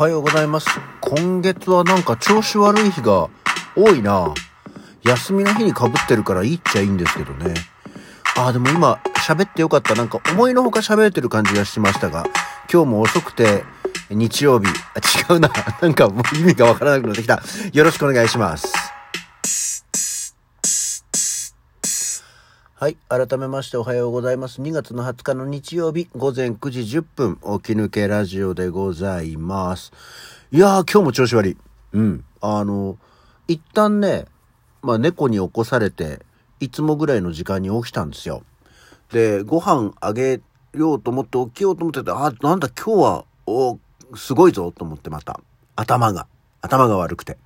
はようございます。今月はなんか調子悪い日が多いな休みの日にかぶってるからいいっちゃいいんですけどね。ああ、でも今喋ってよかった。なんか思いのほか喋れてる感じがしましたが、今日も遅くて日曜日、あ、違うな。なんかもう意味がわからなくなってきた。よろしくお願いします。はい。改めましておはようございます。2月の20日の日曜日午前9時10分、起き抜けラジオでございます。いやー、今日も調子悪い。うん。あの、一旦ね、まあ猫に起こされて、いつもぐらいの時間に起きたんですよ。で、ご飯あげようと思って起きようと思ってて、あ、なんだ今日は、お、すごいぞと思ってまた。頭が、頭が悪くて。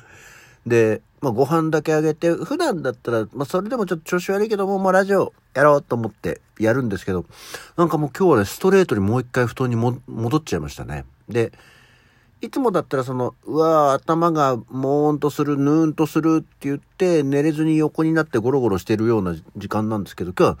で、まあ、ご飯だけあげて、普段だったら、まあ、それでもちょっと調子悪いけども、まあ、ラジオやろうと思ってやるんですけど、なんかもう今日はね、ストレートにもう一回布団に戻っちゃいましたね。で、いつもだったらその、うわ頭がもーんとする、ぬーんとするって言って、寝れずに横になってゴロゴロしてるような時間なんですけど、今日は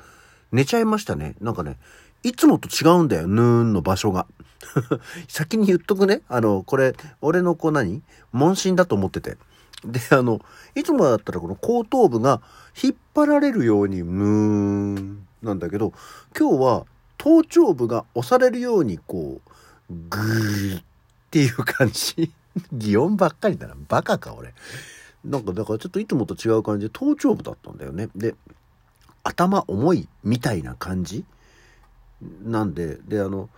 寝ちゃいましたね。なんかね、いつもと違うんだよ、ぬーんの場所が。先に言っとくね。あの、これ、俺の子何？問診だと思ってて。で、あの、いつもだったらこの後頭部が引っ張られるように、ムーンなんだけど、今日は頭頂部が押されるように、こう、グーっていう感じ。擬音ばっかりだな。バカか、俺。なんか、だからちょっといつもと違う感じで頭頂部だったんだよね。で、頭重いみたいな感じなんで、で、あの、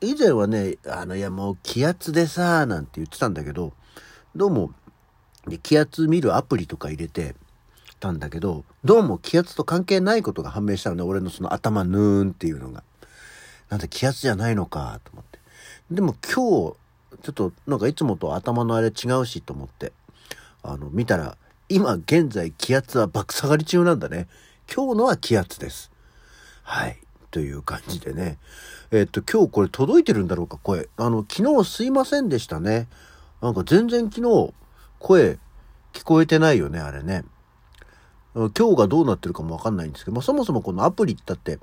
以前はね、あの、いやもう気圧でさ、なんて言ってたんだけど、どうもで、気圧見るアプリとか入れてたんだけど、どうも気圧と関係ないことが判明したのね、俺のその頭ヌーンっていうのが。なんで気圧じゃないのかと思って。でも今日、ちょっとなんかいつもと頭のあれ違うしと思って、あの、見たら、今現在気圧は爆下がり中なんだね。今日のは気圧です。はい。という感じでね。えっと、今日これ届いてるんだろうか、声。あの、昨日すいませんでしたね。なんか全然昨日、声聞こえてないよね、あれね。今日がどうなってるかもわかんないんですけど、まあ、そもそもこのアプリってだって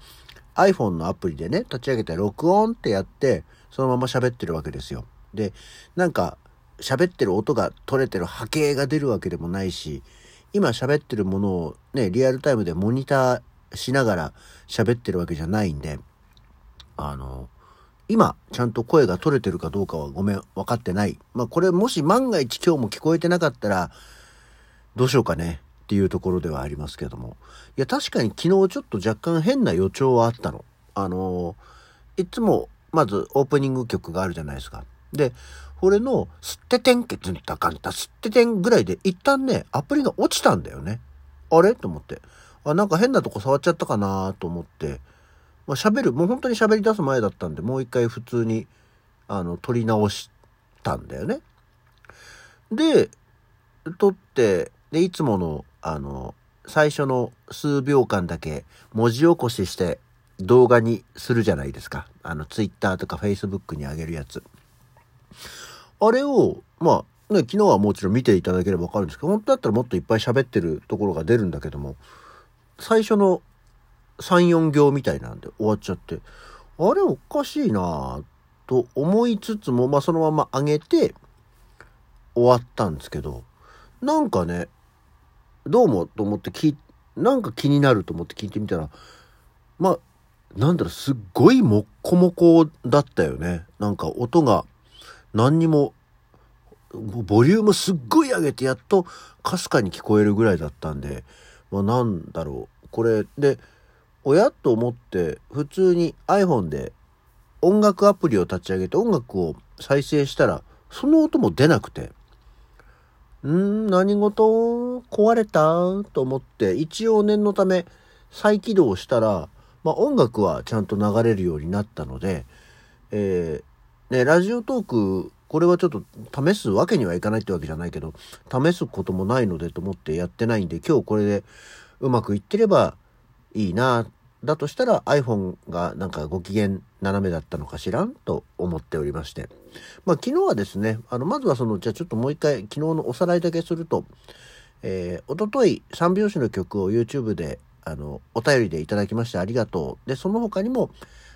iPhone のアプリでね、立ち上げて録音ってやって、そのまま喋ってるわけですよ。で、なんか喋ってる音が取れてる波形が出るわけでもないし、今喋ってるものをね、リアルタイムでモニターしながら喋ってるわけじゃないんで、あの、今、ちゃんと声が取れてるかどうかはごめん、分かってない。まあ、これもし万が一今日も聞こえてなかったら、どうしようかねっていうところではありますけども。いや、確かに昨日ちょっと若干変な予兆はあったの。あのー、いつも、まずオープニング曲があるじゃないですか。で、これの、すっててんけつんたかんた、すっててんぐらいで、一旦ね、アプリが落ちたんだよね。あれ？と思って。あ、なんか変なとこ触っちゃったかなと思って、まあ、喋る、もう本当に喋り出す前だったんで、もう一回普通に、あの、撮り直したんだよね。で、撮って、で、いつもの、あの、最初の数秒間だけ文字起こしして動画にするじゃないですか。あの、ツイッターとかフェイスブックにあげるやつ。あれを、まあ、ね、昨日はもちろん見ていただければわかるんですけど、本当だったらもっといっぱい喋ってるところが出るんだけども、最初の3、4行みたいなんで終わっちゃって、あれおかしいなぁと思いつつも、まあそのまま上げて終わったんですけど、なんかね、どうもと思って聞なんか気になると思って聞いてみたら、まあ、なんだろう、すっごいもっこもこだったよね。なんか音が何にも、ボリュームすっごい上げてやっとかすかに聞こえるぐらいだったんで、まあなんだろう、これで、親と思って普通に iPhone で音楽アプリを立ち上げて音楽を再生したらその音も出なくてん何事？壊れた？と思って一応念のため再起動したら、まあ、音楽はちゃんと流れるようになったので、えー、ね、ラジオトークこれはちょっと試すわけにはいかないってわけじゃないけど試すこともないのでと思ってやってないんで今日これでうまくいってればいいなだとしたら iPhone がなんかご機嫌斜めだったのかしらんと思っておりまして。まあ昨日はですね、あの、まずはその、じゃあちょっともう一回昨日のおさらいだけすると、えー、おととい三拍子の曲を YouTube で、あの、お便りでいただきましてありがとう。で、その他にも、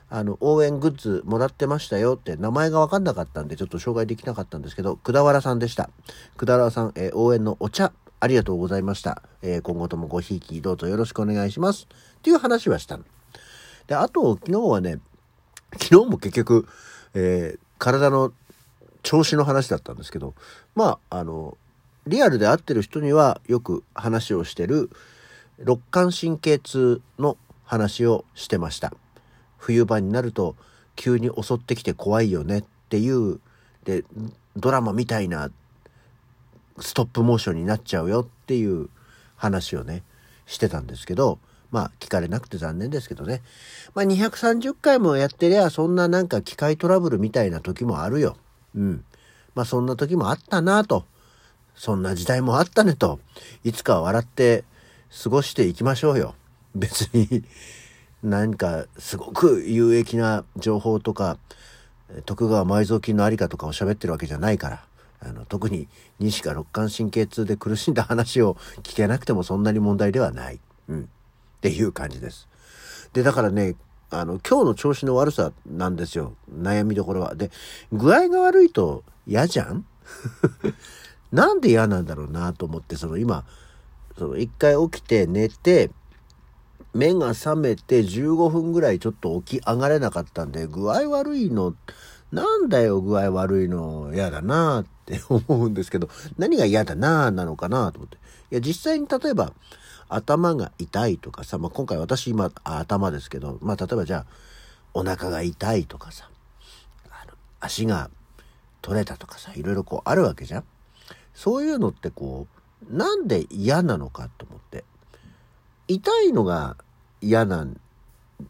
あの、応援グッズもらってましたよって名前がわかんなかったんでちょっと紹介できなかったんですけど、くだわらさんでした。くだわらさん、えー、応援のお茶、ありがとうございました。えー、今後ともごひいきどうぞよろしくお願いします。っていう話はしたの。で、あと、昨日はね、昨日も結局、えー、体の調子の話だったんですけど、まあ、あの、リアルで会ってる人にはよく話をしてる、肋間神経痛の話をしてました。冬場になると急に襲ってきて怖いよねっていうでドラマみたいなストップモーションになっちゃうよっていう話をねしてたんですけどまあ聞かれなくて残念ですけどね。まあ230回もやってりゃそんななんか機械トラブルみたいな時もあるよ。うん。まあそんな時もあったなと。そんな時代もあったねと。いつか笑って過ごしていきましょうよ。別に何かすごく有益な情報とか徳川埋蔵金の在りかとかを喋ってるわけじゃないから。あの特に西が肋間神経痛で苦しんだ話を聞けなくてもそんなに問題ではない、うん、っていう感じです。でだからねあの今日の調子の悪さなんですよ悩みどころは。で具合が悪いと嫌じゃん？なんで嫌なんだろうなと思ってその今その一回起きて寝て目が覚めて15分ぐらいちょっと起き上がれなかったんで、具合悪いの、なんだよ具合悪いの？嫌だなっって 思うんですけど、何が嫌だななのかなと思って。いや、実際に例えば、頭が痛いとかさ、まあ、今回私今頭ですけど、まあ、例えばじゃあ、お腹が痛いとかさ、あの足が取れたとかさ、いろいろこうあるわけじゃん。そういうのってこう、なんで嫌なのかと思って。痛いのが嫌なん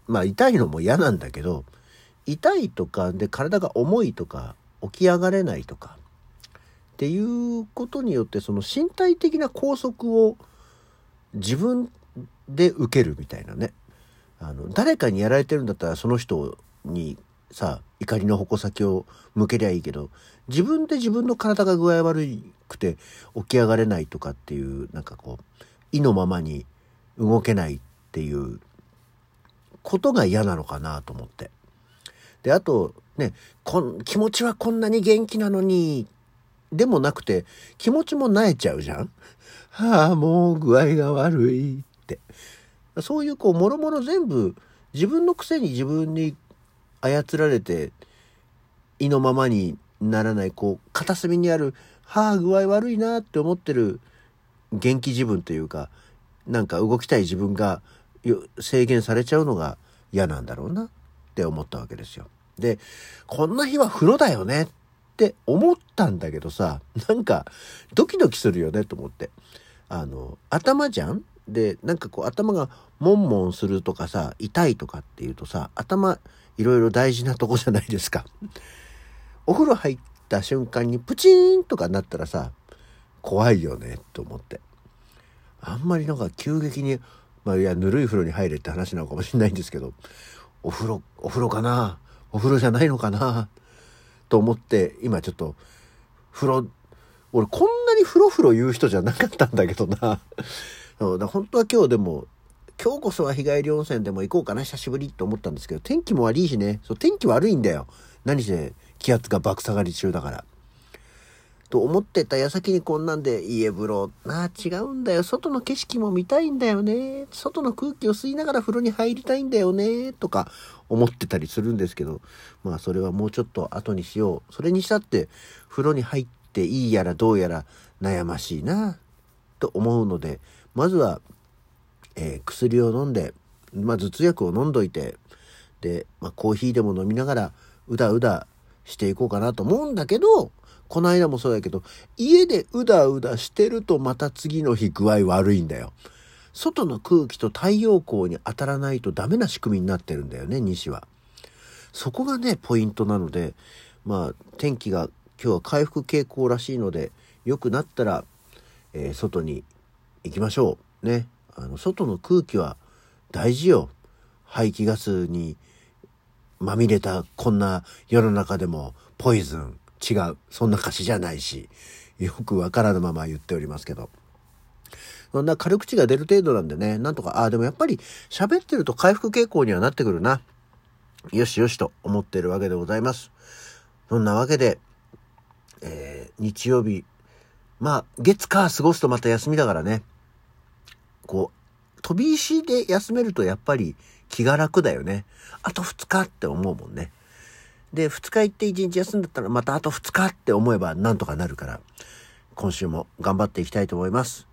まあ痛いのも嫌なんだけど痛いとかで体が重いとか起き上がれないとかっていうことによってその身体的な拘束を自分で受けるみたいなねあの誰かにやられてるんだったらその人にさ怒りの矛先を向けりゃいいけど自分で自分の体が具合悪くて起き上がれないとかっていうなんかこう意のままに動けないっていうことが嫌なのかなと思って。で、あと、ね、こん気持ちはこんなに元気なのに、でもなくて、気持ちも萎えちゃうじゃんはあ、もう具合が悪いって。そういうこう、もろもろ全部、自分のくせに自分に操られて、意のままにならない、こう、片隅にある、はあ、具合悪いなって思ってる元気自分というか、なんか動きたい自分が制限されちゃうのが嫌なんだろうなって思ったわけですよ。で、こんな日は風呂だよねっって思ったんだけどさ、なんかドキドキするよねと思って。あの、頭じゃん？で、なんかこう頭がモンモンするとかさ、痛いとかっていうとさ、頭いろいろ大事なとこじゃないですか。お風呂入った瞬間にプチーンとかなったらさ、怖いよねと思って。あんまりなんか急激に、まあいや、ぬるい風呂に入れって話なのかもしれないんですけど、お風呂、お風呂かな？お風呂じゃないのかな？と思って、今ちょっと、風呂、俺こんなに風呂風呂言う人じゃなかったんだけどな。だ本当は今日でも、今日こそは日帰り温泉でも行こうかな、久しぶりって思ったんですけど、天気も悪いしね。そう、天気悪いんだよ。何せ気圧が爆下がり中だから。と思ってた矢先にこんなんで家風呂なあ違うんだよ外の景色も見たいんだよね外の空気を吸いながら風呂に入りたいんだよねとか思ってたりするんですけどまあそれはもうちょっと後にしようそれにしたって風呂に入っていいやらどうやら悩ましいなと思うのでまずは、えー、薬を飲んで、まあ、頭痛薬を飲んどいてで、まあ、コーヒーでも飲みながらうだうだしていこうかなと思うんだけどこの間もそうやけど、家でうだうだしてるとまた次の日具合悪いんだよ。外の空気と太陽光に当たらないとダメな仕組みになってるんだよね、西は。そこがね、ポイントなので、まあ、天気が今日は回復傾向らしいので、良くなったら、えー、外に行きましょう。ね。あの、外の空気は大事よ。排気ガスにまみれたこんな世の中でもポイズン。違う。そんな歌詞じゃないし、よくわからぬまま言っておりますけど。そんな軽口が出る程度なんでね、なんとか、ああ、でもやっぱり喋ってると回復傾向にはなってくるな。よしよしと思ってるわけでございます。そんなわけで、えー、日曜日、まあ、月火過ごすとまた休みだからね、こう、飛び石で休めるとやっぱり気が楽だよね。あと2日って思うもんね。で、2日行って1日休んだったらまたあと2日って思えばなんとかなるから、今週も頑張っていきたいと思います。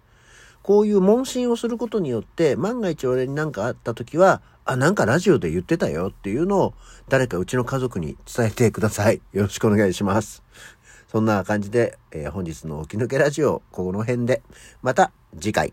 こういう問診をすることによって、万が一俺に何かあった時は、あ、なんかラジオで言ってたよっていうのを誰かうちの家族に伝えてください。よろしくお願いします。そんな感じで、えー、本日の起き抜けラジオ、この辺で、また次回。